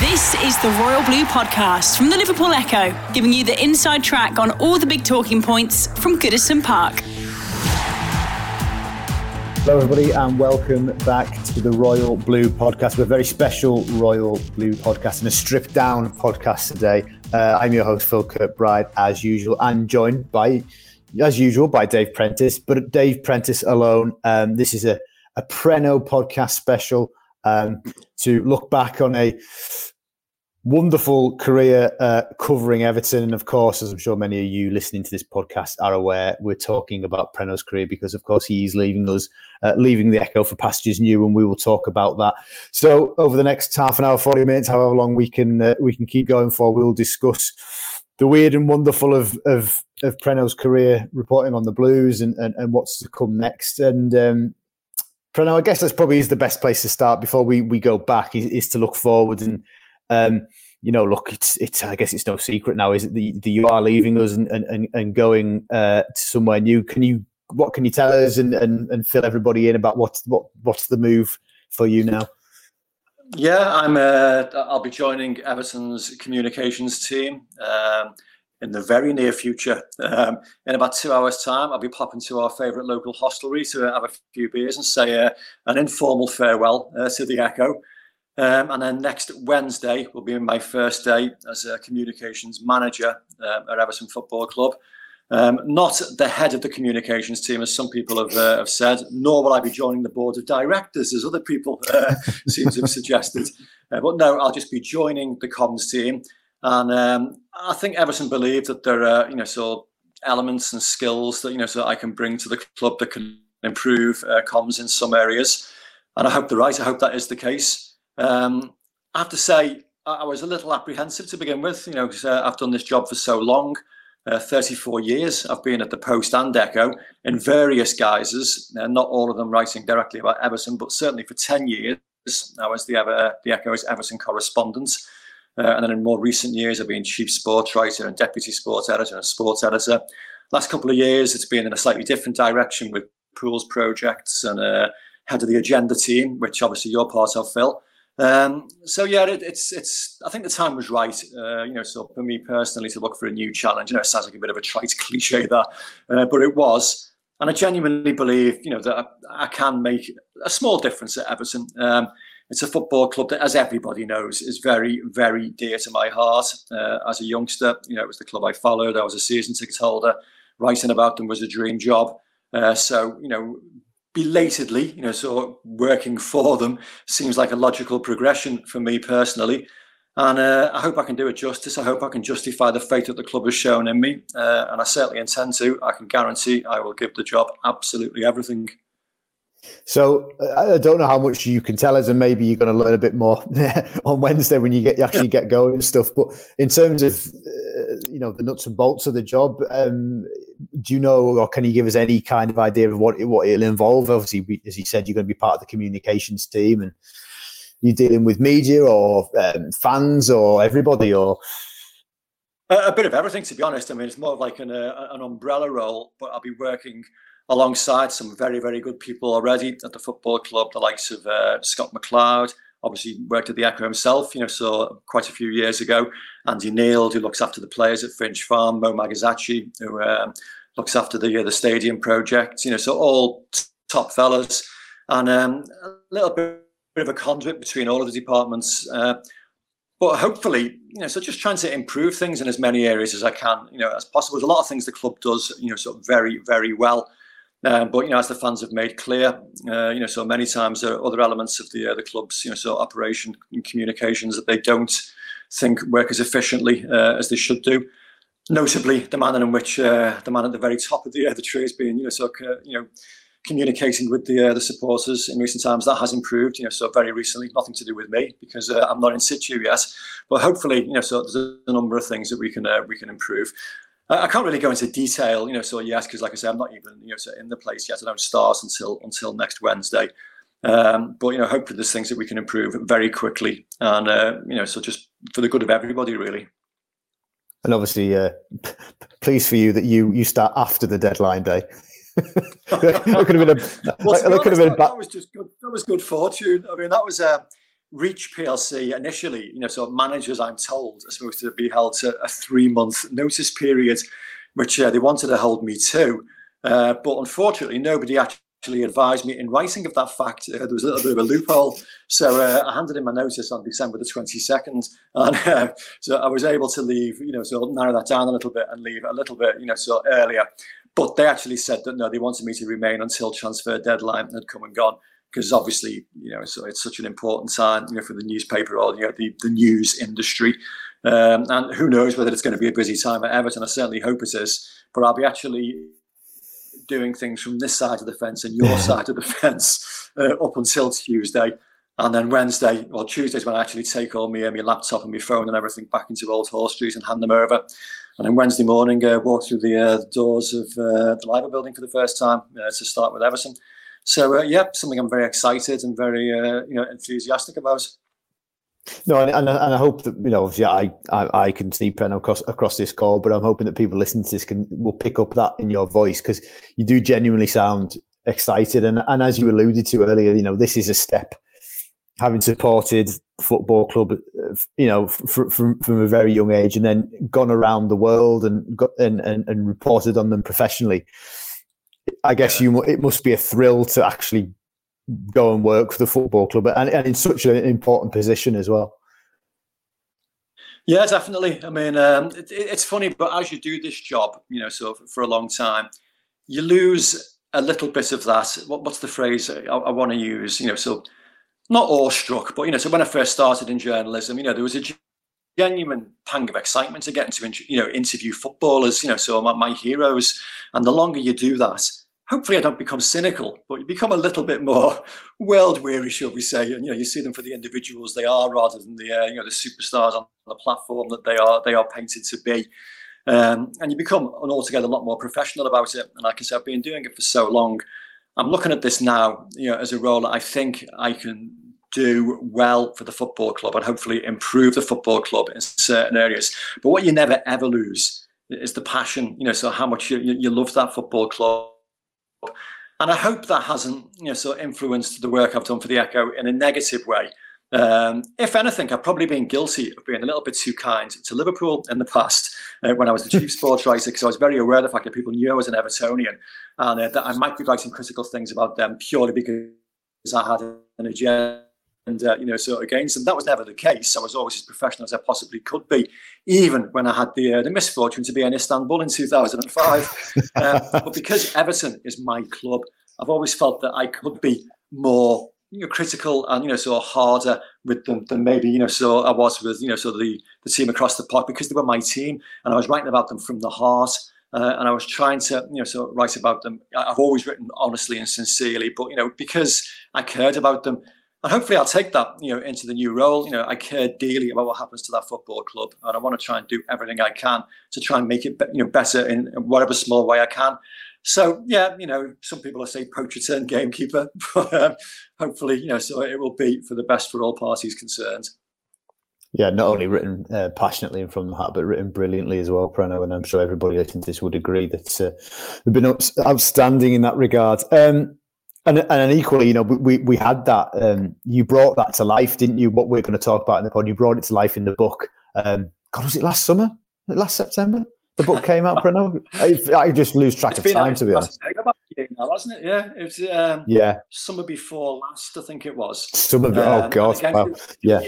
This is the Royal Blue Podcast from the Liverpool Echo, giving you the inside track on all the big talking points from Goodison Park. Hello, everybody, and welcome back to the Royal Blue Podcast. We're a very special Royal Blue Podcast and a stripped down podcast today. Uh, I'm your host, Phil Kirkbride, as usual. I'm joined by, as usual, by Dave Prentice, but Dave Prentice alone. Um, this is a, a Preno podcast special um, to look back on a wonderful career uh, covering Everton. And of course, as I'm sure many of you listening to this podcast are aware, we're talking about Preno's career because, of course, he's leaving us, uh, leaving the Echo for pastures new, and we will talk about that. So, over the next half an hour, 40 minutes, however long we can uh, we can keep going for, we'll discuss the weird and wonderful of of, of Preno's career, reporting on the Blues and, and, and what's to come next. And um, Preno, I guess that's probably is the best place to start before we, we go back is, is to look forward and um, you know, look, it's it's. I guess it's no secret now, is it? The, the you are leaving us and and, and going uh, to somewhere new. Can you? What can you tell us and, and, and fill everybody in about what's what what's the move for you now? Yeah, I'm. Uh, I'll be joining Everton's communications team um, in the very near future. Um, in about two hours' time, I'll be popping to our favourite local hostelry to have a few beers and say uh, an informal farewell uh, to the Echo. Um, and then next Wednesday will be my first day as a communications manager um, at Everton Football Club. Um, not the head of the communications team, as some people have, uh, have, said, nor will I be joining the board of directors, as other people uh, seem to have suggested. Uh, but no, I'll just be joining the comms team. And um, I think Everton believe that there are, you know, so elements and skills that, you know, so I can bring to the club that can improve uh, comms in some areas. And I hope they're right. I hope that is the case. Um, I have to say, I was a little apprehensive to begin with, you know, because uh, I've done this job for so long. Uh, 34 years I've been at the Post and Echo in various guises, uh, not all of them writing directly about Everton, but certainly for 10 years I was the, Ever, the Echo's Everton correspondent. Uh, and then in more recent years, I've been chief sports writer and deputy sports editor and sports editor. Last couple of years, it's been in a slightly different direction with pools projects and uh, head of the agenda team, which obviously you're part of, Phil. Um, so yeah, it, it's it's. I think the time was right. Uh, you know, so for me personally, to look for a new challenge. You know, it sounds like a bit of a trite cliche that, uh, but it was. And I genuinely believe, you know, that I, I can make a small difference at Everton. Um, it's a football club that, as everybody knows, is very, very dear to my heart. Uh, as a youngster, you know, it was the club I followed. I was a season ticket holder. Writing about them was a dream job. Uh, so, you know, belatedly, you know, sort of working for them seems like a logical progression for me personally. And uh, I hope I can do it justice. I hope I can justify the faith that the club has shown in me. Uh, and I certainly intend to. I can guarantee I will give the job absolutely everything. So I don't know how much you can tell us, and maybe you're going to learn a bit more on Wednesday when you get you actually get going and stuff. But in terms of uh, you know the nuts and bolts of the job, um, do you know, or can you give us any kind of idea of what what it'll involve? Obviously, as you said, you're going to be part of the communications team, and you're dealing with media or um, fans or everybody, or a, bit of everything. To be honest, I mean, it's more of like an uh, an umbrella role, but I'll be working alongside some very, very good people already at the football club, the likes of uh, Scott McLeod, obviously worked at the Echo himself, you know, so quite a few years ago. Andy Neil, who looks after the players at Finch Farm, Mo Magazacci, who um, looks after the uh, the stadium project, you know, so all t- top fellas. And um, a little bit of a conduit between all of the departments. Uh, but hopefully, you know, so just trying to improve things in as many areas as I can, you know, as possible. There's a lot of things the club does, you know, sort of very, very well. Um, but you know, as the fans have made clear, uh, you know, so many times there are other elements of the uh, the club's, you know, so operation and communications that they don't think work as efficiently uh, as they should do. Notably, the manner in which uh, the man at the very top of the uh, the tree has been, you know, so you know, communicating with the uh, the supporters in recent times that has improved. You know, so very recently, nothing to do with me because I'm not in situ yet, but hopefully, you know, so there's a number of things that we can we can improve. I can't really go into detail, you know. So yes, because like I said, I'm not even you know so in the place yet. I don't start until until next Wednesday. Um, but you know, hopefully there's things that we can improve very quickly, and uh, you know, so just for the good of everybody, really. And obviously, uh, pleased for you that you you start after the deadline day. that could have been a. well, that, honest, could have been that, that was just good. That was good fortune. I mean, that was. Uh, Reach PLC initially, you know, so managers, I'm told, are supposed to be held to a three month notice period, which uh, they wanted to hold me to. Uh, but unfortunately, nobody actually advised me in writing of that fact. Uh, there was a little bit of a loophole. So uh, I handed in my notice on December the 22nd. And uh, so I was able to leave, you know, so narrow that down a little bit and leave a little bit, you know, so earlier. But they actually said that no, they wanted me to remain until transfer deadline had come and gone. Because obviously, you know, so it's such an important time, you know, for the newspaper or you know the, the news industry. Um, and who knows whether it's going to be a busy time at Everton. I certainly hope it is. But I'll be actually doing things from this side of the fence and your side of the fence uh, up until Tuesday. And then Wednesday, well, Tuesday's when I actually take all my, uh, my laptop and my phone and everything back into Old Hall Street and hand them over. And then Wednesday morning, uh, walk through the uh, doors of uh, the Liver building for the first time uh, to start with Everton. So, uh, yeah, something I'm very excited and very you know enthusiastic about. No, and, and, and I hope that you know, obviously, I I, I can see Pren across across this call, but I'm hoping that people listening to this can will pick up that in your voice because you do genuinely sound excited, and and as you alluded to earlier, you know, this is a step. Having supported football club, you know, from from, from a very young age, and then gone around the world and got and, and, and reported on them professionally. I guess you it must be a thrill to actually go and work for the football club and, and in such an important position as well. Yeah, definitely. I mean, um, it, it's funny, but as you do this job, you know, so for, for, a long time, you lose a little bit of that. What, what's the phrase I, I want to use? You know, so not awestruck, but you know, so when I first started in journalism, you know, there was a genuine pang of excitement to get into, you know, interview footballers. You know, so my, my heroes, and the longer you do that, hopefully I don't become cynical, but you become a little bit more world weary, shall we say? And you know, you see them for the individuals they are, rather than the uh, you know the superstars on the platform that they are they are painted to be. Um, and you become an altogether a lot more professional about it. And like I said, I've been doing it for so long. I'm looking at this now, you know, as a role that I think I can do well for the football club and hopefully improve the football club in certain areas. But what you never ever lose is the passion, you know, so how much you, you love that football club and I hope that hasn't, you know, sort of influenced the work I've done for the Echo in a negative way. Um, if anything, I've probably been guilty of being a little bit too kind to Liverpool in the past uh, when I was the chief sports writer, because I was very aware of the fact that people knew I was an Evertonian and uh, that I might be writing critical things about them purely because I had an agenda and uh, you know so against them. That was never the case. I was always as professional as I possibly could be, even when I had the uh, the misfortune to be in Istanbul in 2005. uh, but because Everton is my club, I've always felt that I could be more you know, critical and you know so harder with them than maybe you know so I was with you know so the the team across the park because they were my team and I was writing about them from the heart. Uh, and I was trying to, you know, so write about them. I've always written honestly and sincerely, but you know, because I cared about them, and hopefully I'll take that, you know, into the new role. You know, I care dearly about what happens to that football club, and I want to try and do everything I can to try and make it, you know, better in whatever small way I can. So yeah, you know, some people are saying poacher turned gamekeeper, but um, hopefully, you know, so it will be for the best for all parties concerned. Yeah, not only written uh, passionately and from the heart, but written brilliantly as well, Preno. And I'm sure everybody listening to this would agree that uh, they've been outstanding in that regard. Um, and and equally, you know, we we had that. Um, you brought that to life, didn't you? What we're going to talk about in the pod, you brought it to life in the book. Um, God, was it last summer? Last September? The book came out, Bruno. I, I just lose track it's of time, to be honest. Now, wasn't it? Yeah, it was. Um, yeah, summer before last, I think it was. Summer. Um, oh God! Again, wow. Yeah.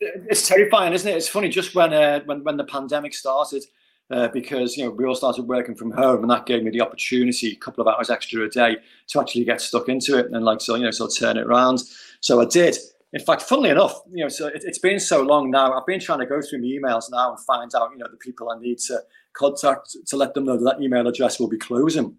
It's terrifying, isn't it? It's funny. Just when uh, when when the pandemic started, uh, because you know we all started working from home, and that gave me the opportunity, a couple of hours extra a day, to actually get stuck into it and like so you know so turn it around. So I did. In fact, funnily enough, you know, so it, has been so long now. I've been trying to go through my emails now and find out, you know, the people I need to contact to let them know that, that email address will be closing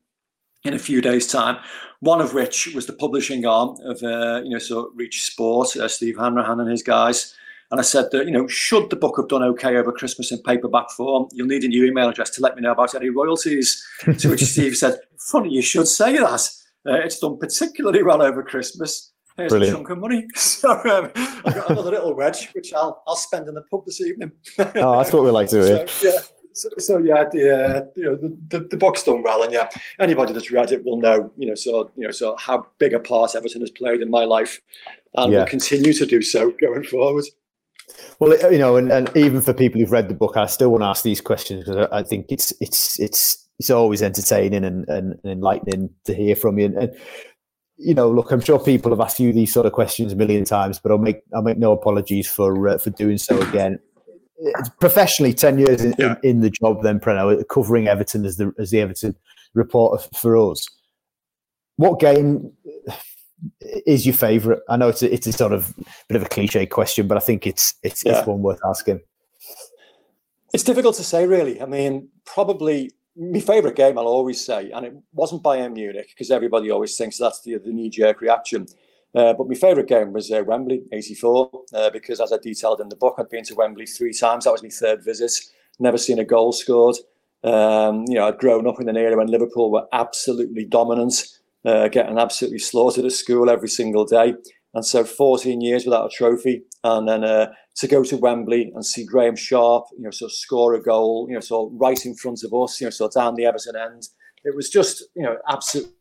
in a few days' time. One of which was the publishing arm of, uh, you know, so Reach Sport, uh, Steve Hanrahan and his guys. And I said that, you know, should the book have done okay over Christmas in paperback form, you'll need a new email address to let me know about any royalties. to which Steve said, funny you should say that. Uh, it's done particularly well over Christmas. Here's Brilliant. a chunk of money. So um, I've got another little wedge, which I'll I'll spend in the pub this evening. oh, that's what we like to hear. So, yeah. So, so, yeah, the, uh, you know the, the, the book's done well, and yeah, anybody that's read it will know, you know, so you know, so how big a part Everton has played in my life, and yeah. will continue to do so going forward. Well, you know, and, and even for people who've read the book, I still want to ask these questions because I, I think it's it's it's it's always entertaining and, and, and enlightening to hear from you. And, and, you know, look, I'm sure people have asked you these sort of questions a million times, but I'll make I'll make no apologies for uh, for doing so again. It's professionally, ten years in, yeah. in, in, the job, then Preno covering Everton as the as the Everton reporter for us. What game is your favourite? I know it's a, it's a sort of bit of a cliche question, but I think it's it's, yeah. it's one worth asking. It's difficult to say, really. I mean, probably my favourite game, I'll always say, and it wasn't Bayern Munich because everybody always thinks that's the, the knee jerk reaction. Uh, but my favourite game was uh, Wembley, 84, uh, because as I detailed in the book, I'd been to Wembley three times. That was my third visit. Never seen a goal scored. Um, you know, I'd grown up in an era when Liverpool were absolutely dominant, uh, getting absolutely slaughtered at school every single day. And so 14 years without a trophy. And then uh, to go to Wembley and see Graeme Sharp, you know, sort of score a goal, you know, sort of right in front of us, you know, sort of down the Everton end. It was just, you know, absolutely,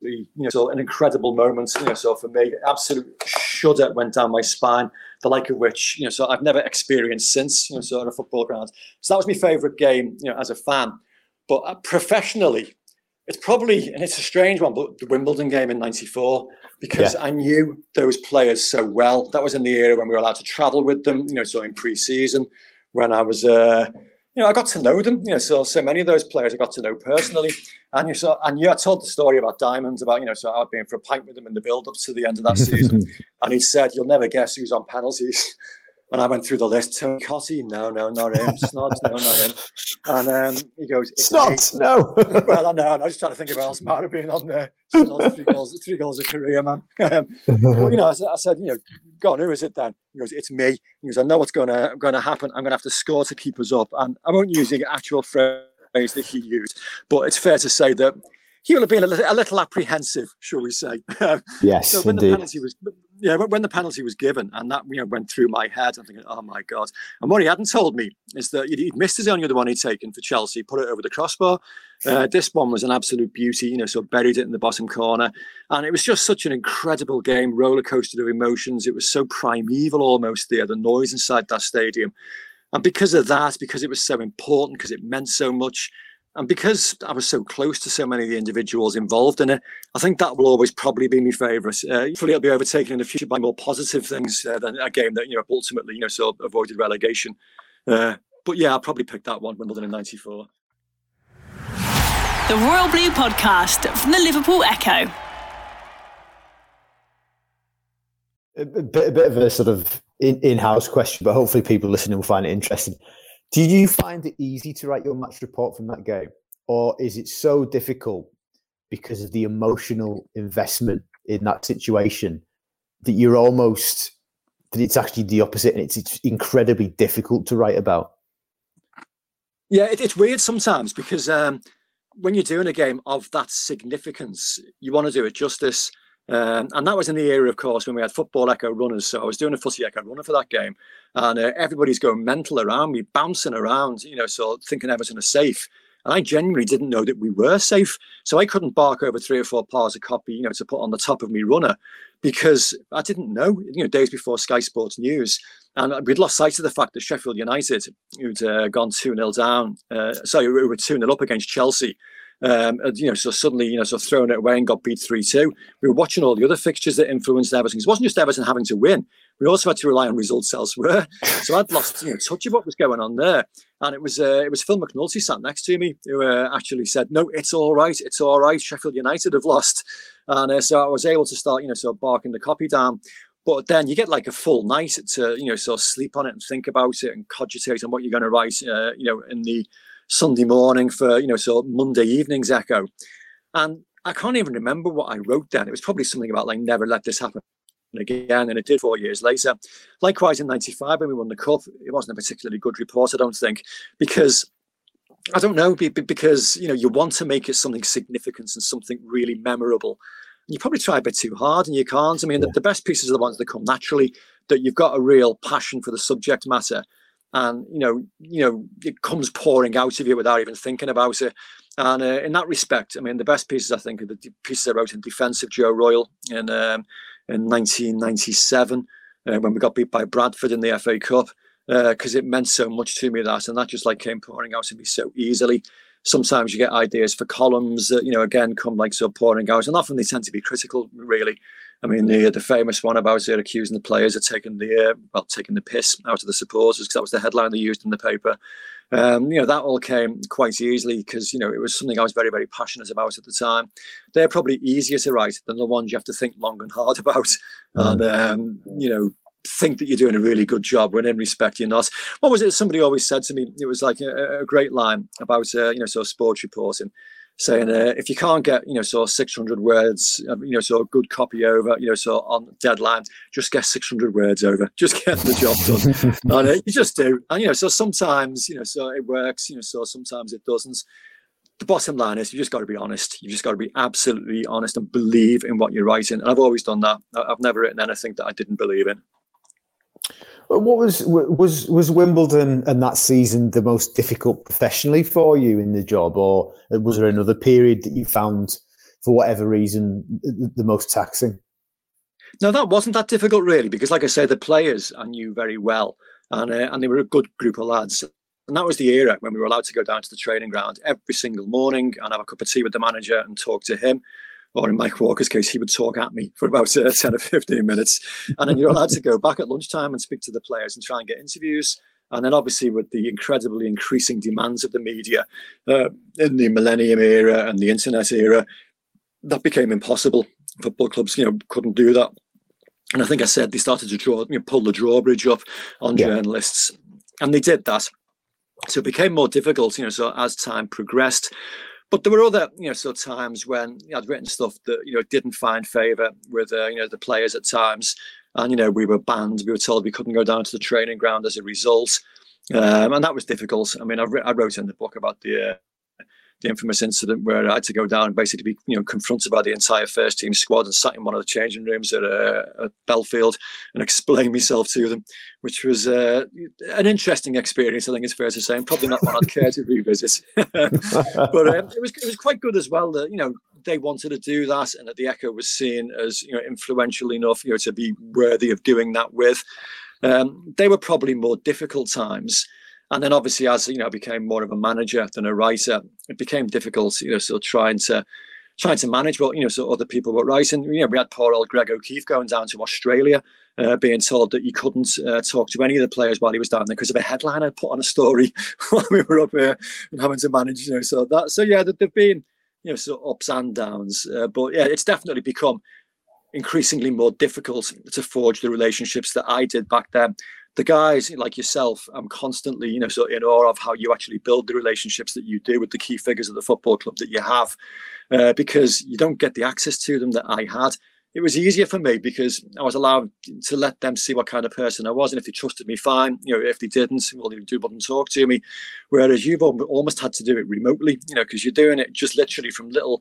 you know, so an incredible moment, you know, so for me, absolute shudder went down my spine, the like of which, you know, so I've never experienced since, you know, so on a football ground. So that was my favourite game, you know, as a fan. But uh, professionally, it's probably, and it's a strange one, but the Wimbledon game in '94 because yeah. I knew those players so well. That was in the era when we were allowed to travel with them, you know, so in pre-season, when I was, uh, you know, I got to know them. You know, so so many of those players I got to know personally, and you saw, and yeah, I told the story about Diamonds about you know, so I'd been for a pint with him in the build-up to the end of that season, and he said, "You'll never guess who's on penalties." And I went through the list. Tony Cottee, no, no, not him. Snods, no, not him. And um, he goes, Snods, no. well, I know. I was just trying to think of else might have been on there. Snods, three goals, three goals a career, man. Um, well, you know, I, I, said, you know, go on, who is it then? He goes, it's me. He goes, I know what's going to going to happen. I'm going to have to score to keep us up. And I won't use the actual phrase that he used, but it's fair to say that he will have been a little, a little apprehensive, shall we say? yes, so when indeed. the penalty was yeah, when the penalty was given, and that you know went through my head, I'm thinking, oh my god. And what he hadn't told me is that he'd missed his only other one he'd taken for Chelsea, put it over the crossbar. Uh, this one was an absolute beauty, you know, so buried it in the bottom corner, and it was just such an incredible game, roller coaster of emotions. It was so primeval almost there, the noise inside that stadium, and because of that, because it was so important, because it meant so much, and because I was so close to so many of the individuals involved in it, I think that will always probably be my favourite. Uh, hopefully, it'll be overtaken in the future by more positive things uh, than a game that you know ultimately you know sort of avoided relegation. Uh, but yeah, I'll probably pick that one, Wimbledon in '94. The Royal Blue Podcast from the Liverpool Echo. A bit, a bit of a sort of in, house question, but hopefully people listening will find it interesting. Did you find it easy to write your match report from that game, or is it so difficult because of the emotional investment in that situation that you're almost that it's actually the opposite and it's, it's incredibly difficult to write about? Yeah, it, it's weird sometimes because um, when you're doing a game of that significance, you want to do it justice. Um, and that was in the era, of course, when we had football echo runners. So I was doing a footy echo runner for that game, and uh, everybody's going mental around me, bouncing around, you know, so thinking Everton are safe. And I genuinely didn't know that we were safe. So I couldn't bark over three or four parts of copy, you know, to put on the top of me runner because I didn't know, you know, days before Sky Sports News. And we'd lost sight of the fact that Sheffield United, who'd uh, gone 2 0 down, uh, sorry, we were 2 0 up against Chelsea, um, you know, so suddenly, you know, so throwing it away and got beat 3 2. We were watching all the other fixtures that influenced Everton. It wasn't just Everton having to win, we also had to rely on results elsewhere. So I'd lost you know, touch of what was going on there. And it was uh, it was Phil McNulty sat next to me who uh, actually said, "No, it's all right. It's all right. Sheffield United have lost." And uh, so I was able to start, you know, sort of barking the copy down. But then you get like a full night to, you know, sort of sleep on it and think about it and cogitate on what you're going to write, uh, you know, in the Sunday morning for, you know, so Monday evening's echo. And I can't even remember what I wrote then. It was probably something about like, never let this happen again, and it did four years later. Likewise, in '95 when we won the cup, it wasn't a particularly good report, I don't think, because I don't know, because you know you want to make it something significant and something really memorable. And you probably try a bit too hard, and you can't. I mean, yeah. the, the best pieces are the ones that come naturally, that you've got a real passion for the subject matter, and you know, you know, it comes pouring out of you without even thinking about it. And uh, in that respect, I mean, the best pieces I think are the pieces I wrote in defence of Joe Royle in um, in 1997 uh, when we got beat by Bradford in the FA Cup because uh, it meant so much to me that, and that just like came pouring out of me so easily. Sometimes you get ideas for columns that you know again come like so pouring out, and often they tend to be critical, really. I mean, the the famous one about it accusing the players of taking the uh, well taking the piss out of the supporters because that was the headline they used in the paper. Um, you know that all came quite easily because you know it was something I was very very passionate about at the time. They're probably easier to write than the ones you have to think long and hard about, mm. and um, you know think that you're doing a really good job when in respect you're not. What was it somebody always said to me? It was like a, a great line about uh, you know sort of sports reporting saying uh, if you can't get you know of 600 words uh, you know of good copy over you know so on deadline just get 600 words over. Just get the job done. And uh, you just do. And you know so sometimes you know so it works you know so sometimes it doesn't. The bottom line is you just got to be honest. You just got to be absolutely honest and believe in what you're writing. And i've always done that. I've never written anything that i didn't believe in what was was was Wimbledon and that season the most difficult professionally for you in the job, or was there another period that you found, for whatever reason, the most taxing? No, that wasn't that difficult really, because like I say, the players I knew very well, and uh, and they were a good group of lads. And that was the era when we were allowed to go down to the training ground every single morning and have a cup of tea with the manager and talk to him or in Mike Walker's case, he would talk at me for about uh, 10 or 15 minutes. And then you're allowed to go back at lunchtime and speak to the players and try and get interviews. And then, obviously, with the incredibly increasing demands of the media uh, in the millennium era and the internet era, that became impossible. Football clubs, you know, couldn't do that. And I think I said they started to draw, you know, pull the drawbridge up on yeah. journalists, and they did that. So it became more difficult, you know. So as time progressed, but there were other, you know, sort of times when I'd written stuff that you know didn't find favour with, uh, you know, the players at times, and you know we were banned. We were told we couldn't go down to the training ground as a result, um, and that was difficult. I mean, I, I wrote in the book about the uh, the infamous incident where I had to go down and basically be you know confronted by the entire first team squad and sat in one of the changing rooms at, uh, at Bellefield and explain myself to them, which was uh, an interesting experience. I think it's fair to say, and probably not one I'd care to revisit. but um, it was it was quite good as well that you know they wanted to do that and that the Echo was seen as you know influential enough you know to be worthy of doing that with. Um, they were probably more difficult times. And then obviously, as you know, I became more of a manager than a writer, it became difficult, you know, so trying to trying to manage what you know so other people were writing. You know, we had poor old Greg O'Keeffe going down to Australia, uh, being told that he couldn't uh, talk to any of the players while he was down there because of a headline I put on a story while we were up here and having to manage. You know, so that so yeah, there've been you know so ups and downs, uh, but yeah, it's definitely become increasingly more difficult to forge the relationships that I did back then the guys like yourself, I'm constantly, you know, so in awe of how you actually build the relationships that you do with the key figures of the football club that you have, uh, because you don't get the access to them that I had. It was easier for me because I was allowed to let them see what kind of person I was, and if they trusted me, fine. You know, if they didn't, well, they do wouldn't talk to me. Whereas you've almost had to do it remotely, you know, because you're doing it just literally from little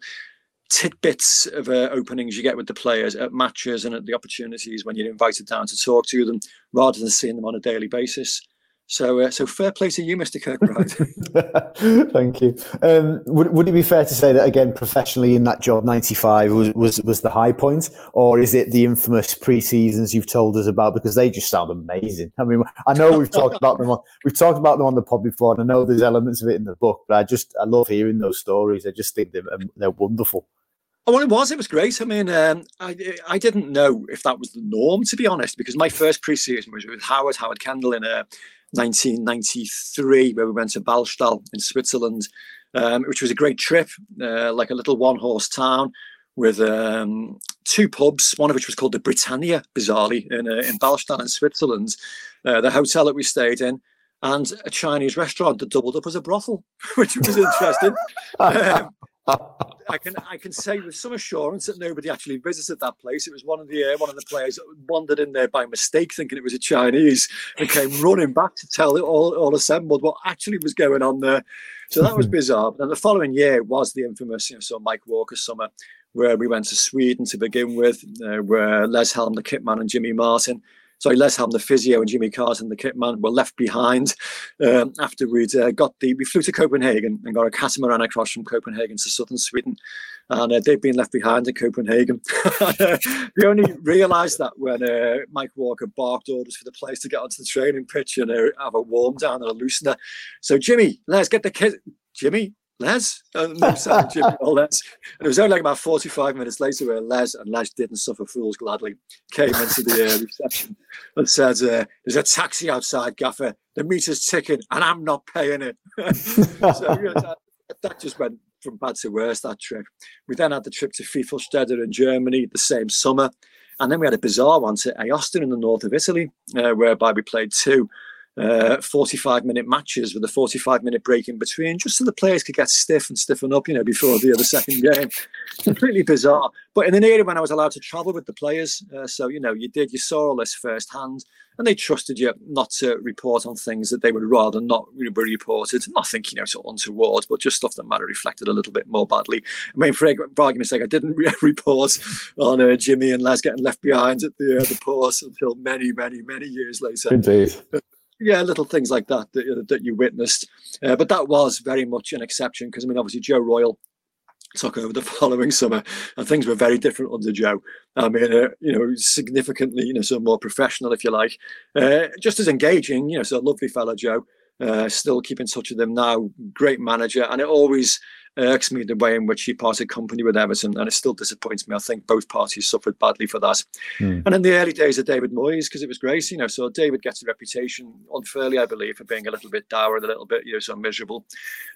tidbits of uh, openings you get with the players at matches and at the opportunities when you're invited down to talk to them rather than seeing them on a daily basis. So, uh, so fair play to you, Mr. Kirkbride. Thank you. Um, would, would it be fair to say that again, professionally in that job, ninety five was, was was the high point, or is it the infamous pre seasons you've told us about? Because they just sound amazing. I mean, I know we've talked about them on we've talked about them on the pod before, and I know there's elements of it in the book, but I just I love hearing those stories. I just think they're they're wonderful. Oh, well, it was. It was great. I mean, um, I I didn't know if that was the norm, to be honest, because my first pre-season was with Howard Howard Kendall in uh, 1993, where we went to Ballstadt in Switzerland, um, which was a great trip, uh, like a little one-horse town with um, two pubs, one of which was called the Britannia, bizarrely, in uh, in Ballstadt in Switzerland, uh, the hotel that we stayed in, and a Chinese restaurant that doubled up as a brothel, which was interesting. um, I can I can say with some assurance that nobody actually visited that place. It was one of the uh, one of the players wandered in there by mistake, thinking it was a Chinese, and came running back to tell it all, all assembled what actually was going on there. So that was bizarre. And the following year was the infamous, you know, so Mike Walker summer, where we went to Sweden to begin with, uh, where Les Helm, the kitman, and Jimmy Martin sorry, Les Helm, the physio, and Jimmy Carson, the kit man, were left behind um, after we'd uh, got the. We flew to Copenhagen and got a catamaran across from Copenhagen to southern Sweden, and uh, they'd been left behind in Copenhagen. we only realised that when uh, Mike Walker barked orders for the players to get onto the training pitch and uh, have a warm down and a loosener. So Jimmy, let's get the kit. Jimmy, Les, and sound Jimmy or Les. And it was only like about 45 minutes later where Les and Les didn't suffer fools gladly came into the uh, reception and said, uh, There's a taxi outside, Gaffer. The meter's ticking and I'm not paying it. so you know, that, that, just went from bad to worse, that trip. We then had the trip to Fifelstede in Germany the same summer. And then we had a bizarre one to Aosta in the north of Italy, uh, whereby we played two uh, 45 minute matches with a 45 minute break in between, just so the players could get stiff and stiffen up, you know, before the other second game. Completely bizarre. But in an era when I was allowed to travel with the players, uh, so, you know, you did, you saw all this firsthand, and they trusted you not to report on things that they would rather not be reported. Nothing, you know, sort of untoward, but just stuff that might have reflected a little bit more badly. I mean, for, argument's sake, I didn't re- report on uh, Jimmy and Les getting left behind at the, uh, the port until many, many, many years later. Indeed yeah, little things like that that, that you witnessed. Uh, but that was very much an exception because I mean, obviously Joe Royle took over the following summer, and things were very different under Joe. I mean, uh, you know, significantly, you know, so more professional, if you like, uh, just as engaging. You know, so lovely fellow Joe. Uh, still keep in touch with him now. Great manager, and it always irks me the way in which he parted company with Everton, and it still disappoints me. I think both parties suffered badly for that. Mm. And in the early days of David Moyes, because it was great, you know, so David gets a reputation unfairly, I believe, for being a little bit dour and a little bit, you know, so miserable.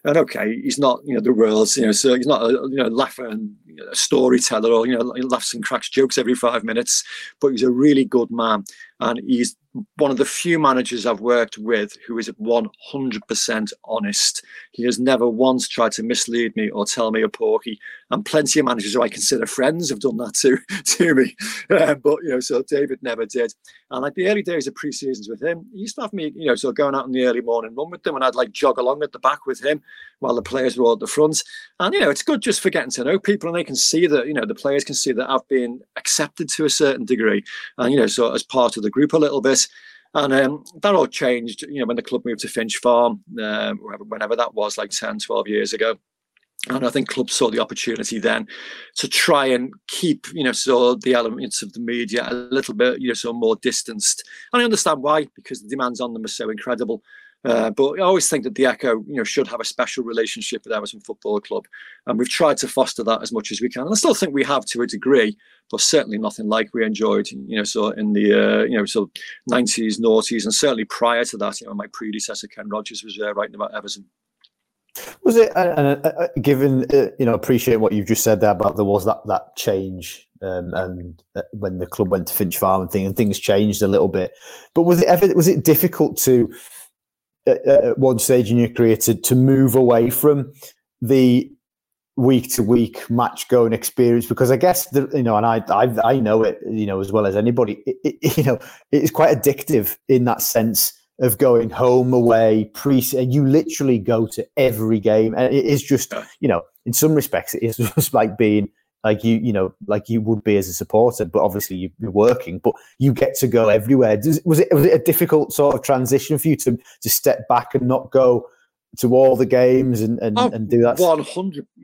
And okay, he's not, you know, the world's, you know, so he's not a, you know, laugher and you know, a storyteller or, you know, he laughs and cracks jokes every five minutes, but he's a really good man. And he's one of the few managers I've worked with who is 100% honest. He has never once tried to mislead me or tell me a porky. And plenty of managers who I consider friends have done that to, to me. Uh, but, you know, so David never did. And like the early days of pre seasons with him, he used to have me, you know, so going out in the early morning run with them and I'd like jog along at the back with him while the players were at the front. And, you know, it's good just for getting to know people and they can see that, you know, the players can see that I've been accepted to a certain degree. And, you know, so as part of the group a little bit. And um, that all changed, you know, when the club moved to Finch Farm, um, whenever that was, like 10, 12 years ago. And I think clubs saw the opportunity then to try and keep, you know, so the elements of the media a little bit, you know, so more distanced. And I understand why, because the demands on them are so incredible. Uh, but I always think that the Echo, you know, should have a special relationship with Everton Football Club, and we've tried to foster that as much as we can. And I still think we have to a degree, but certainly nothing like we enjoyed, you know, so in the uh, you know, so 90s, noughties, and certainly prior to that, you know, my predecessor Ken Rogers was uh, writing about Everton. Was it? And uh, uh, given uh, you know, appreciate what you've just said there about there was that that change um, and uh, when the club went to Finch Farm and thing, and things changed a little bit. But was it ever was it difficult to at one stage in your career to, to move away from the week to week match going experience because I guess the, you know and I, I I know it you know as well as anybody it, it, you know it's quite addictive in that sense of going home away pre and you literally go to every game and it is just you know in some respects it is just like being like you you know like you would be as a supporter but obviously you're working but you get to go everywhere. Does, was it was it a difficult sort of transition for you to to step back and not go to all the games and and, oh, and do that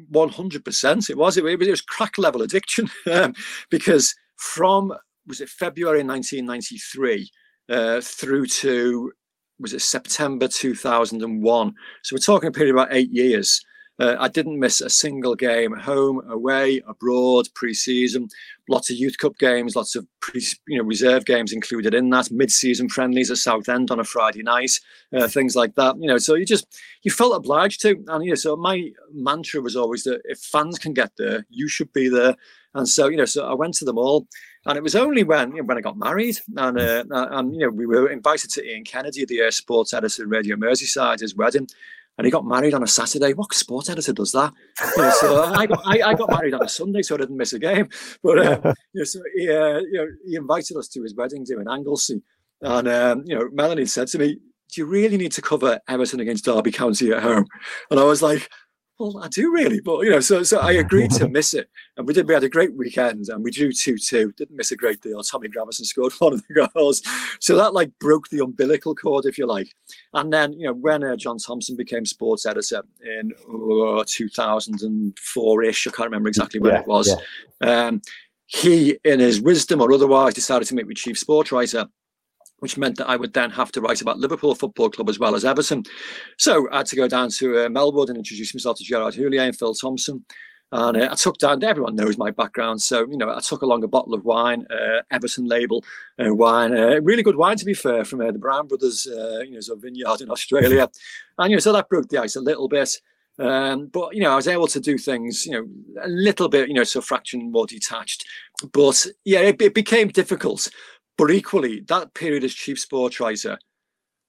100 percent it was. It, it was crack level addiction um, because from was it February 1993 uh, through to was it September 2001 so we're talking a period about eight years uh, I didn't miss a single game, home, away, abroad, pre-season. Lots of youth cup games, lots of pre, you know reserve games included in that. Mid-season friendlies at Southend on a Friday night, uh, things like that. You know, so you just you felt obliged to. And you know, so my mantra was always that if fans can get there, you should be there. And so you know, so I went to them all. And it was only when you know, when I got married, and uh, and you know we were invited to Ian Kennedy, the uh, sports editor, of Radio Merseyside, his wedding, and he got married on a Saturday. What sports editor does that? You know, so I got I, I, got married on a Sunday, so I didn't miss a game. But uh, you know, so he uh, you know he invited us to his wedding do in Anglesey, and um, you know Melanie said to me, "Do you really need to cover Everton against Derby County at home?" And I was like. Well, I do really, but you know, so so I agreed to miss it, and we did. We had a great weekend, and we drew two two. Didn't miss a great deal. Tommy Gravesen scored one of the goals, so that like broke the umbilical cord, if you like. And then you know when uh, John Thompson became sports editor in uh, 2004 ish, I can't remember exactly when yeah, it was. Yeah. Um, he, in his wisdom or otherwise, decided to make me chief sports writer which meant that I would then have to write about Liverpool Football Club as well as Everton. So I had to go down to uh, Melwood and introduce myself to Gerard Houllier and Phil Thompson. And uh, I took down, everyone knows my background. So, you know, I took along a bottle of wine, uh, Everton label uh, wine, uh, really good wine, to be fair, from uh, the Brown Brothers, uh, you know, sort of vineyard in Australia. and, you know, so that broke the ice a little bit. Um, but, you know, I was able to do things, you know, a little bit, you know, so fraction more detached. But yeah, it, it became difficult but equally, that period as chief sports writer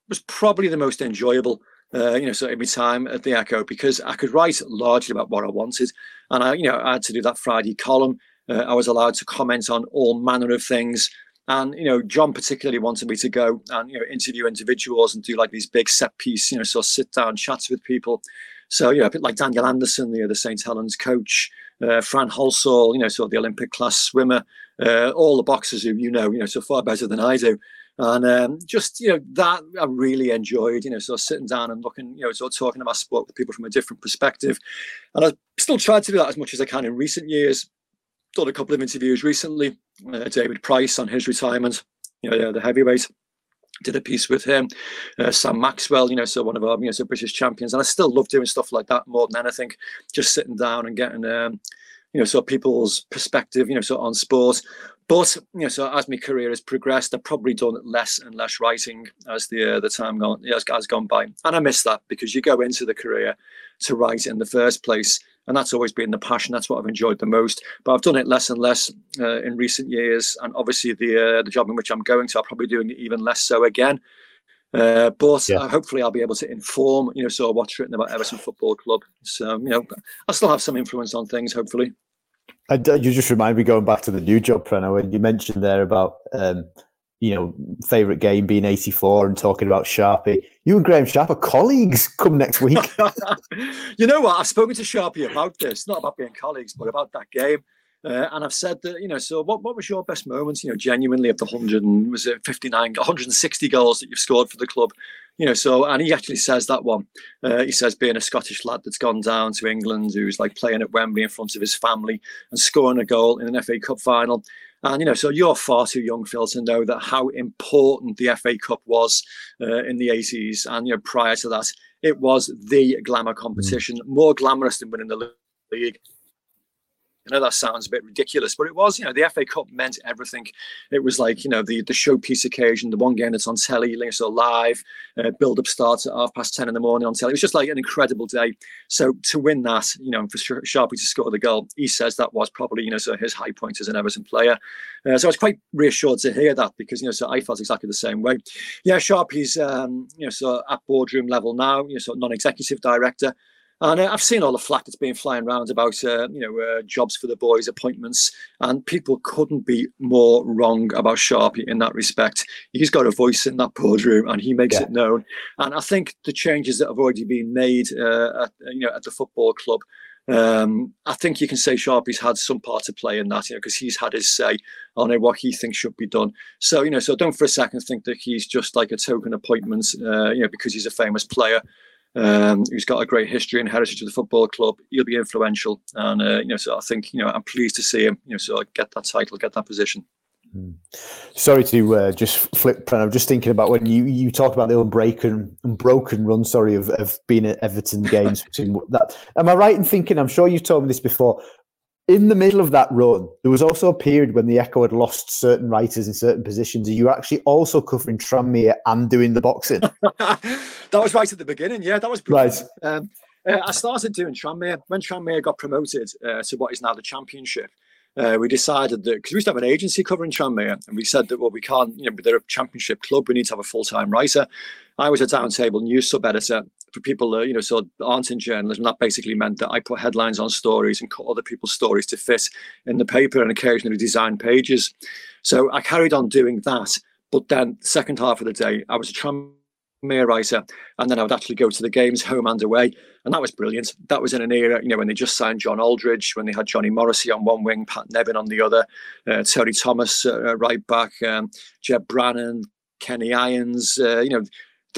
was probably the most enjoyable. Uh, you know, so every time at the Echo because I could write largely about what I wanted, and I, you know, I had to do that Friday column. Uh, I was allowed to comment on all manner of things, and you know, John particularly wanted me to go and you know interview individuals and do like these big set piece, you know, sort of sit down chats with people. So you know, a bit like Daniel Anderson, the the St Helens coach, uh, Fran Halsall, you know, sort of the Olympic class swimmer, uh, all the boxers who you know, you know, so far better than I do. And um, just you know that I really enjoyed, you know, sort of sitting down and looking, you know, sort of talking about sport with people from a different perspective. And I still tried to do that as much as I can in recent years. Done a couple of interviews recently. Uh, David Price on his retirement, you know, the heavyweight did a piece with him, uh, Sam Maxwell, you know, so one of our, you know, so British champions. And I still love doing stuff like that more than anything, just sitting down and getting, um, you know, so people's perspective, you know, so on sport. But you know, so as my career has progressed, I've probably done less and less writing as the uh, the time gone has, has gone by, and I miss that because you go into the career to write in the first place, and that's always been the passion. That's what I've enjoyed the most. But I've done it less and less uh, in recent years, and obviously the uh, the job in which I'm going to, I'll probably doing it even less so again. Uh, but yeah. uh, hopefully, I'll be able to inform, you know, so what's written about Everton Football Club. So, you know, I still have some influence on things, hopefully. I, you just remind me going back to the new job, Preno, when you mentioned there about um, you know favorite game being 84 and talking about Sharpie. You and Graeme Sharp are colleagues come next week. you know what? I've spoken to Sharpie about this, not about being colleagues, but about that game. Uh, and I've said that, you know, so what, what was your best moments, you know, genuinely of the 100 and was it 59, 160 goals that you've scored for the club? You know, so, and he actually says that one. Uh, he says being a Scottish lad that's gone down to England, who's like playing at Wembley in front of his family and scoring a goal in an FA Cup final. And, you know, so you're far too young, Phil, to know that how important the FA Cup was uh, in the 80s. And, you know, prior to that, it was the glamour competition, more glamorous than winning the league. I know that sounds a bit ridiculous, but it was, you know, the FA Cup meant everything. It was like, you know, the the showpiece occasion, the one game that's on telly, so live, uh, build up starts at half past 10 in the morning on telly. It was just like an incredible day. So to win that, you know, for Sharpie to score the goal, he says that was probably, you know, so his high point as an Everton player. Uh, so I was quite reassured to hear that because, you know, so I felt exactly the same way. Yeah, Sharpie's, um, you know, so at boardroom level now, you know, so non executive director. And uh, I've seen all the flack that's been flying around about, uh, you know, uh, jobs for the boys, appointments, and people couldn't be more wrong about Sharpie in that respect. He's got a voice in that boardroom, and he makes yeah. it known. And I think the changes that have already been made, uh, at, you know, at the football club, um, I think you can say Sharpie's had some part to play in that, you know, because he's had his say on it, what he thinks should be done. So, you know, so don't for a second think that he's just like a token appointment, uh, you know, because he's a famous player um, who's got a great history and heritage of the football club. He'll be influential, and uh, you know, so I think you know I'm pleased to see him. You know, so I get that title, get that position. Hmm. Sorry to uh, just flip. I'm just thinking about when you you talk about the unbroken unbroken run. Sorry of, of being at Everton games between that. Am I right in thinking? I'm sure you've told me this before in the middle of that run, there was also a period when the Echo had lost certain writers in certain positions. And you were actually also covering Tranmere and doing the boxing. that was right at the beginning. Yeah, that was brilliant. right. Um, uh, I started doing Tranmere when Tranmere got promoted uh, to what is now the Championship. Uh, we decided that because we used to have an agency covering Tranmere, and we said that well, we can't, you know, they're a championship club. We need to have a full time writer. I was a downtable news sub editor, people that you know so aren't in journalism that basically meant that i put headlines on stories and cut other people's stories to fit in the paper and occasionally design pages so i carried on doing that but then the second half of the day i was a Tranmere writer, and then I would actually go to the games home and away, and that was brilliant. That was in an era, you know, when they just signed John Aldridge, when they had Johnny Morrissey on one wing, Pat Nevin on the other, uh, Terry Thomas uh, right back, um, Ged Brannan, Kenny Irons, uh, you know,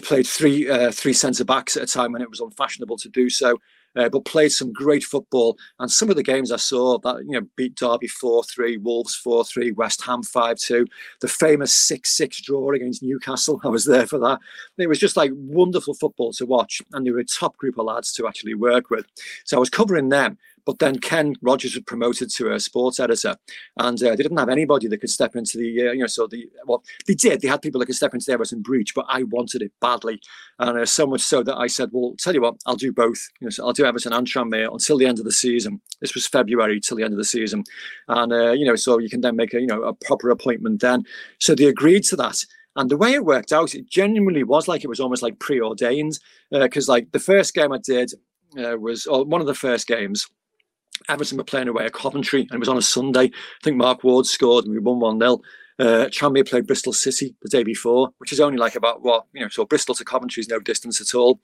played three uh, three centre backs at a time when it was unfashionable to do so uh, but played some great football. And some of the games I saw that you know beat Derby four three, Wolves four three, West Ham five two, the famous six six draw against Newcastle. I was there for that. It was just like wonderful football to watch, and they were a top group of lads to actually work with. So I was covering them. But then Ken Rogers was promoted to a sports editor, and uh, they didn't have anybody that could step into the, uh, you know, so the well, they did. They had people that could step into the Everton breach, but I wanted it badly, and uh, so much so that I said, "Well, tell you what, I'll do both. You know, so I'll do Everton and Tranmere until the end of the season. This was February till the end of the season, and uh, you know, so you can then make a, you know, a proper appointment then." So they agreed to that. And the way it worked out, it genuinely was like it was almost like preordained. Because, uh, like, the first game I did uh, was or one of the first games Everton were playing away at Coventry, and it was on a Sunday. I think Mark Ward scored, and we won 1 0. Uh, Tranmere played Bristol City the day before, which is only like about what you know. So Bristol to Coventry is no distance at all.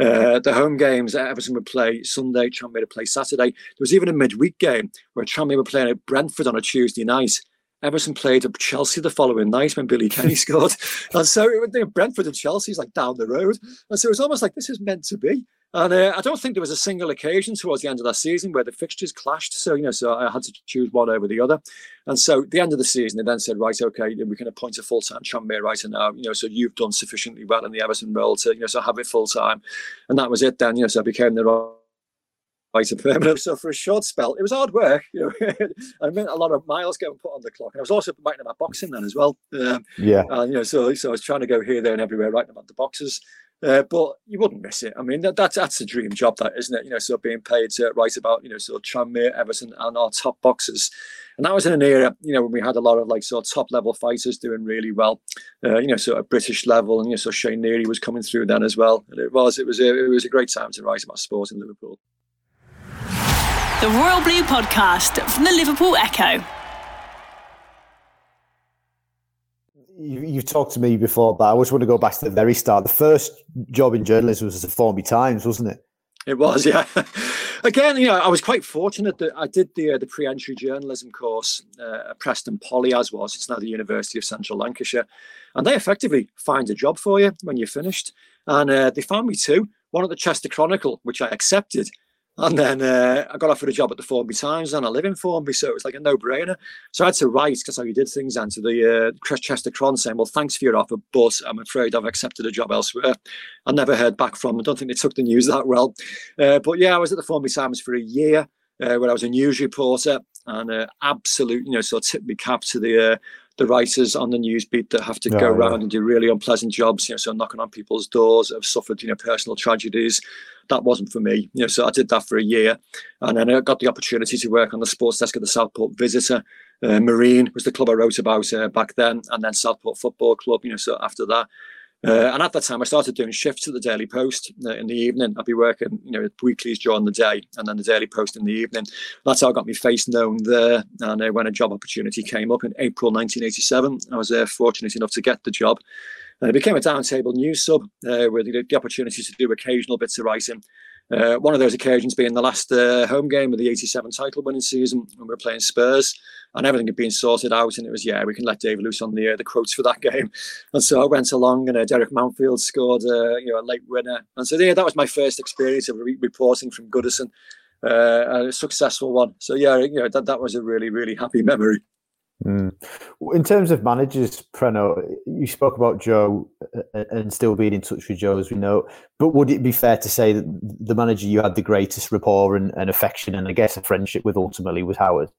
Uh, the home games, Everton would play Sunday, Tranmere would play Saturday. There was even a midweek game where Tranmere were playing at Brentford on a Tuesday night. Everton played at Chelsea the following night when Billy Kenny scored, and so it, Brentford and Chelsea is like down the road, and so it was almost like this is meant to be. And uh, I don't think there was a single occasion towards the end of that season where the fixtures clashed. So, you know, so I had to choose one over the other. And so at the end of the season, they then said, right, okay, we can appoint a full-time Tranmere writer now, you know, so you've done sufficiently well in the Everton role to, you know, so have it full-time. And that was it then, you know, so I became the writer permanent. So for a short spell, it was hard work. You know, I meant a lot of miles getting put on the clock, and I was also writing about boxing then as well. Um, yeah, and you know, so so I was trying to go here, there, and everywhere, writing about the boxes. Uh, but you wouldn't miss it. I mean, that, that's that's a dream job, that isn't it? You know, so being paid to write about, you know, of Tranmere, Everton, and our top boxers, and that was in an era, you know, when we had a lot of like sort of top level fighters doing really well, uh, you know, sort of British level, and you know, so Shea Neary was coming through then as well, and it was it was a, it was a great time to write about sport in Liverpool. The Royal Blue Podcast from the Liverpool Echo. You, you've talked to me before, but I just want to go back to the very start. The first job in journalism was at Formby Times, wasn't it? It was, yeah. Again, you know, I was quite fortunate that I did the uh, the pre-entry journalism course uh, at Preston Poly, as was. It's now the University of Central Lancashire, and they effectively find a job for you when you're finished. And uh, they found me too. One at the Chester Chronicle, which I accepted, and then uh, I got offered a job at the Formby Times, and I live in Formby, so it was like a no-brainer. So I had to write because how you did things, and to the uh, Chester Chron saying, "Well, thanks for your offer, but I'm afraid I've accepted a job elsewhere." I never heard back from. I don't think they took the news that well. Uh, but yeah, I was at the Formby Times for a year, uh, where I was a news reporter, and uh, absolute, you know, so tip me cap to the uh, the writers on the news beat that have to go around yeah. and do really unpleasant jobs, you know, so knocking on people's doors, have suffered, you know, personal tragedies. That wasn't for me, you know, so I did that for a year. And then I got the opportunity to work on the sports desk at the Southport Visitor. Uh, Marine was the club I wrote about uh, back then, and then Southport Football Club, you know, so after that. Uh, and at that time, I started doing shifts at the Daily Post uh, in the evening. I'd be working, you know, weeklies during the day, and then the Daily Post in the evening. That's how I got my face known there. And uh, when a job opportunity came up in April 1987, I was uh, fortunate enough to get the job. And it became a downtable news sub uh, with the opportunity to do occasional bits of writing. Uh, one of those occasions being the last uh, home game of the 87 title winning season when we were playing Spurs and everything had been sorted out and it was, yeah, we can let Dave loose on the uh, the quotes for that game. And so I went along and uh, Derek Mountfield scored uh, you know, a late winner. And so yeah, that was my first experience of re- reporting from Goodison, uh, a successful one. So yeah, you know, that, that was a really, really happy memory. Mm. In terms of managers, Preno, you spoke about Joe uh, uh, and still being in touch with Joe, as we know. But would it be fair to say that the manager you had the greatest rapport and, and affection and I guess a friendship with ultimately was Howard?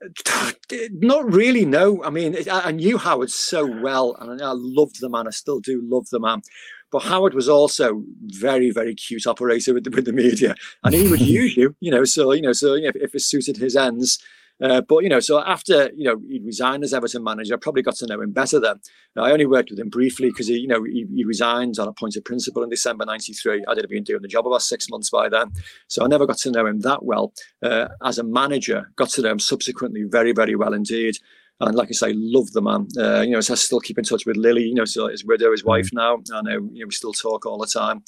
Not really, no. I mean, I knew Howard so well, and I loved the man. I still do love the man. But Howard was also very, very cute operator with the, with the media, and he would use you, you know. So you know, so if, if it suited his ends, uh, but you know, so after you know he resigned as Everton manager, I probably got to know him better then. Now, I only worked with him briefly because he, you know, he, he resigned on a point of principle in December '93. I'd have been doing the job about six months by then, so I never got to know him that well. Uh, as a manager, got to know him subsequently very, very well indeed. and like I say, love the man. Uh, you know, so I still keep in touch with Lily. You know, so his widow, his wife mm. now, and uh, you know we still talk all the time.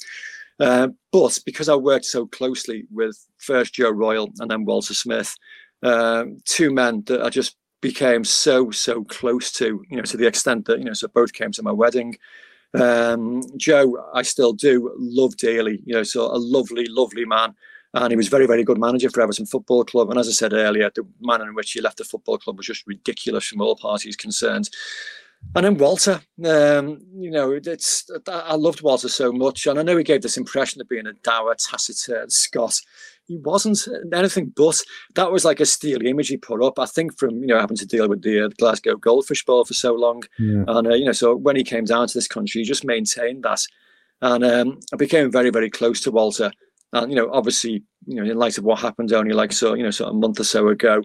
Uh, but because I worked so closely with first Joe Royle and then Walter Smith, um, two men that I just became so so close to. You know, to the extent that you know, so both came to my wedding. Um, Joe, I still do love dearly. You know, so a lovely, lovely man and he was very, very good manager for Everton Football Club. And as I said earlier, the manner in which he left the football club was just ridiculous from all parties concerned. And then Walter, um, you know, it's I loved Walter so much, and I know he gave this impression of being a dour, taciturn Scot. He wasn't anything but. That was like a steely image he put up. I think from you know having to deal with the uh, Glasgow Goldfish Bowl for so long, yeah. and uh, you know, so when he came down to this country, he just maintained that, and um, I became very, very close to Walter. And you know, obviously, you know, in light of what happened only like so, you know, sort of a month or so ago,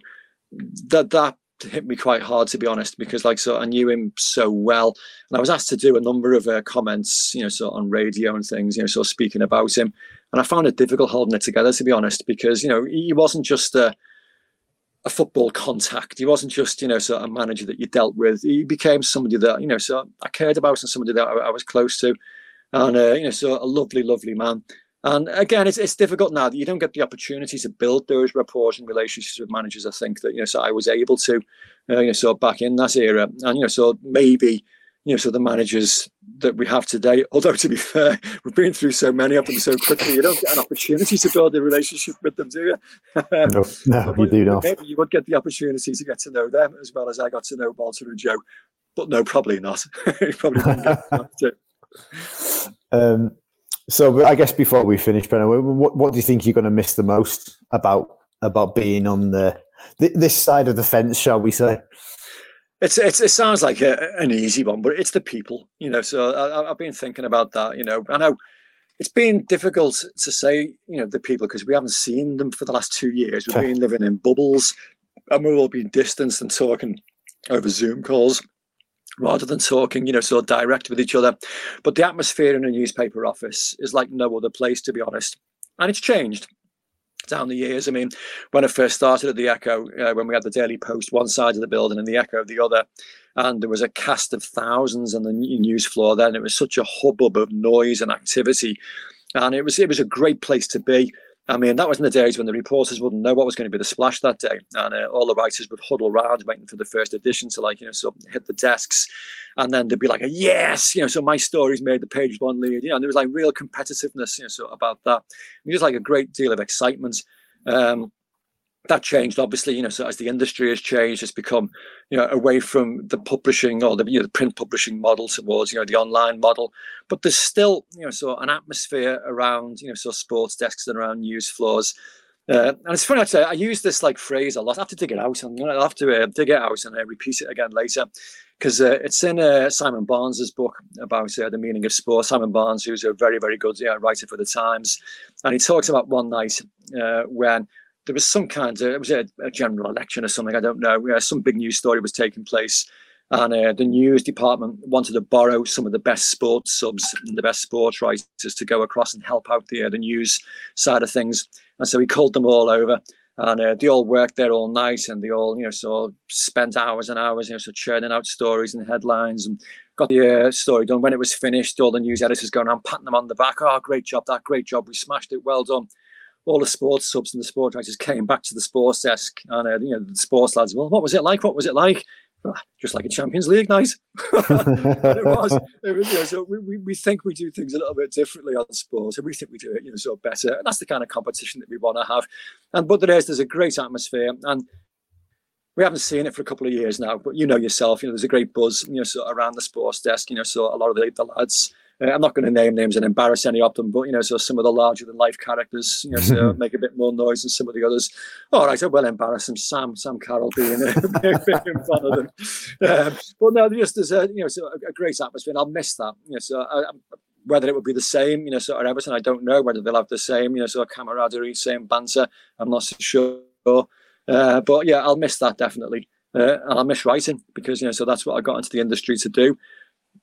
that that hit me quite hard to be honest, because like so I knew him so well, and I was asked to do a number of uh, comments, you know, sort of on radio and things, you know, sort of speaking about him, and I found it difficult holding it together to be honest, because you know he wasn't just a a football contact. He wasn't just, you know, sort of a manager that you dealt with. He became somebody that, you know, so I cared about and somebody that I, I was close to. And, uh, you know, so a lovely, lovely man. And again, it's, it's difficult now that you don't get the opportunity to build those rapport and relationships with managers. I think that you know, so I was able to, uh, you know, so back in that era, and you know, so maybe you know, so the managers that we have today. Although to be fair, we've been through so many of them so quickly, you don't get an opportunity to build a relationship with them, do you? no, no you do not. Maybe you would get the opportunity to get to know them as well as I got to know Walter and Joe, but no, probably not. probably. Um, so, I guess before we finish, Brennan, what, what do you think you're going to miss the most about about being on the this side of the fence, shall we say? It's, it's it sounds like a, an easy one, but it's the people, you know. So I, I've been thinking about that. You know, I know it's been difficult to say, you know, the people because we haven't seen them for the last two years. We've been living in bubbles, and we've all been distanced and talking over Zoom calls rather than talking, you know, so direct with each other. But the atmosphere in a newspaper office is like no other place, to be honest. And it's changed down the years. I mean, when I first started at the Echo, uh, when we had the Daily Post one side of the building and the Echo the other, and there was a cast of thousands on the news floor then, it was such a hubbub of noise and activity. And it was it was a great place to be. I mean, that was in the days when the reporters wouldn't know what was going to be the splash that day, and uh, all the writers would huddle around waiting for the first edition to, like, you know, sort of hit the desks, and then they'd be like yes, you know, so my stories made the page one lead, you know, and there was like real competitiveness, you know, so about that, and just like a great deal of excitement. Um, that changed obviously you know so as the industry has changed it's become you know away from the publishing or the you know the print publishing model towards you know the online model. But there's still you know so an atmosphere around you know so sports desks and around news floors. Uh, and it's funny actually I use this like phrase a lot. I have to dig it out. And I'm gonna have to uh, dig it out and uh, repeat it again later. Because uh, it's in uh, Simon Barnes's book about uh, the meaning of sport. Simon Barnes, who's a very, very good yeah, writer for the Times, and he talks about one night when there was some kind of it was a, a general election or something. I don't know. Some big news story was taking place, and uh, the news department wanted to borrow some of the best sports subs and the best sports writers to go across and help out the uh, the news side of things. And so he called them all over, and uh, they all worked there all night, and they all you know so spent hours and hours, you know, so churning out stories and headlines and. Got the uh, story done when it was finished. All the news editors going around patting them on the back. Oh, great job! That great job. We smashed it. Well done all the sports subs and the sports writers came back to the sports desk and uh, you know the sports lads well what was it like? What was it like? Just like a champions league night. It was, it was you know, so we, we think we do things a little bit differently on sports and we think we do it you know so better and that's the kind of competition that we want to have. And but there is there's a great atmosphere and we haven't seen it for a couple of years now but you know yourself you know there's a great buzz you know so around the sports desk you know so a lot of the, the lads uh, I'm not going to name names and embarrass any of them, but you know, so some of the larger than life characters, you know, so make a bit more noise than some of the others. All right, I will embarrass them. Sam, Sam Carroll being, uh, in front of them. Um, but no, just there's a you know, so a, a, great atmosphere, and I'll miss that. You know, so I, whether it would be the same, you know, so at Everton, I don't know whether they'll have the same, you know, so camaraderie, same banter. I'm not so sure. Uh, but yeah, I'll miss that definitely. Uh, and I'll miss writing because you know, so that's what I got into the industry to do.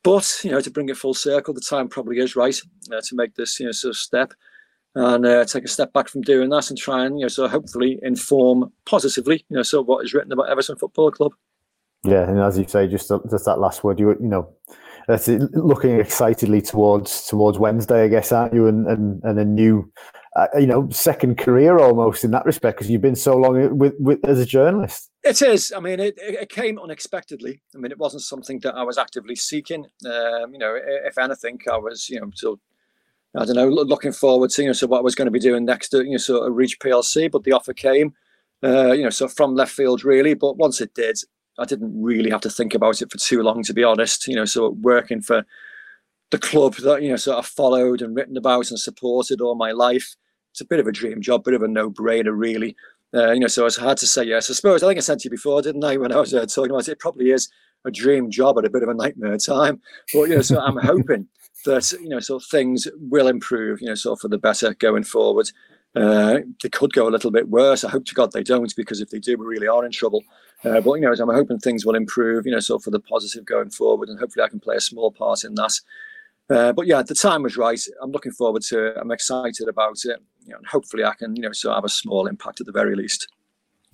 But you know, to bring it full circle, the time probably is right uh, to make this you know sort of step and uh, take a step back from doing that and try and you know so hopefully inform positively you know so what is written about Everton Football Club. Yeah, and as you say, just just that last word, you you know, looking excitedly towards towards Wednesday, I guess, aren't you? And and, and a new, uh, you know, second career almost in that respect because you've been so long with, with as a journalist. It is. I mean, it, it came unexpectedly. I mean, it wasn't something that I was actively seeking. Um, you know, if anything, I was, you know, so I don't know, looking forward to you know, so what I was going to be doing next to you know, sort of Reach PLC, but the offer came, uh, you know, so from left field really. But once it did, I didn't really have to think about it for too long, to be honest. You know, so working for the club that you know sort of followed and written about and supported all my life. It's a bit of a dream job, bit of a no-brainer, really. Uh, you know, so it's hard to say yes. I suppose I think I said to you before, didn't I, when I was uh, talking about it? It probably is a dream job at a bit of a nightmare time. But you know, so I'm hoping that you know, so things will improve. You know, so for the better going forward. Uh, they could go a little bit worse. I hope to God they don't, because if they do, we really are in trouble. Uh, but you know, I'm hoping things will improve. You know, so for the positive going forward, and hopefully I can play a small part in that. Uh, but yeah, the time was right. I'm looking forward to it. I'm excited about it. You know, and hopefully I can, you know, so have a small impact at the very least.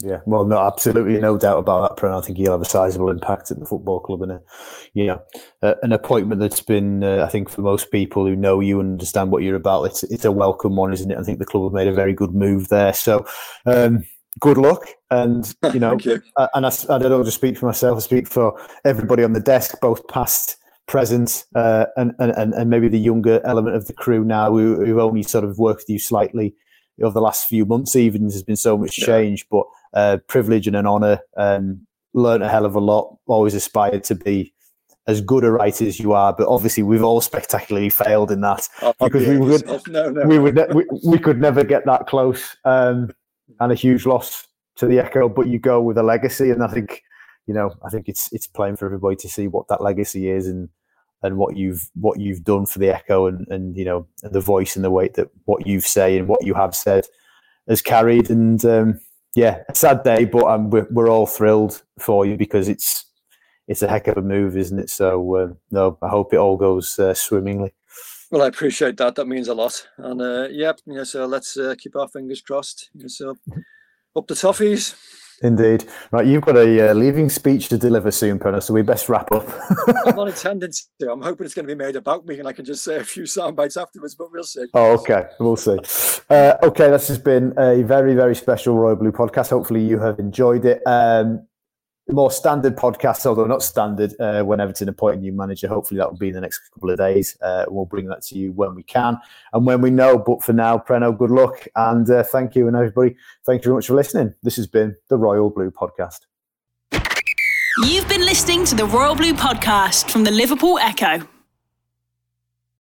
Yeah, well, no, absolutely no doubt about that. Preno. I think he'll have a sizable impact at the football club, and a, you know, uh, an appointment that's been, uh, I think, for most people who know you and understand what you're about, it's it's a welcome one, isn't it? I think the club have made a very good move there. So, um, good luck, and you know, you. And I, I don't just speak for myself; I speak for everybody on the desk, both past present uh, and, and and maybe the younger element of the crew now who, who've only sort of worked with you slightly over the last few months even there's been so much change but uh, privilege and an honor. Um, learned a hell of a lot. Always aspired to be as good a writer as you are, but obviously we've all spectacularly failed in that oh, because we would no, no. we would ne- we, we could never get that close. Um, and a huge loss to the Echo, but you go with a legacy, and I think you know I think it's it's plain for everybody to see what that legacy is and and what you've what you've done for the Echo and and you know the voice and the weight that what you've say and what you have said has carried and. Um, yeah, a sad day, but um, we're, we're all thrilled for you because it's it's a heck of a move, isn't it? So uh, no, I hope it all goes uh, swimmingly. Well, I appreciate that. That means a lot. And uh, yeah, you know, so let's uh, keep our fingers crossed. You know, so up the toffees. Indeed. Right, you've got a uh, leaving speech to deliver soon, Preno, so we best wrap up. I'm not intending to. I'm hoping it's going to be made about me and I can just say a few sound bites afterwards, but we'll see. Oh, okay. We'll see. Uh, okay, this has been a very, very special Royal Blue podcast. Hopefully, you have enjoyed it. Um, more standard podcast, although not standard, uh, when Everton appoint a new manager. Hopefully, that will be in the next couple of days. Uh, we'll bring that to you when we can and when we know. But for now, Preno, good luck and uh, thank you. And everybody, thank you very much for listening. This has been the Royal Blue Podcast. You've been listening to the Royal Blue Podcast from the Liverpool Echo.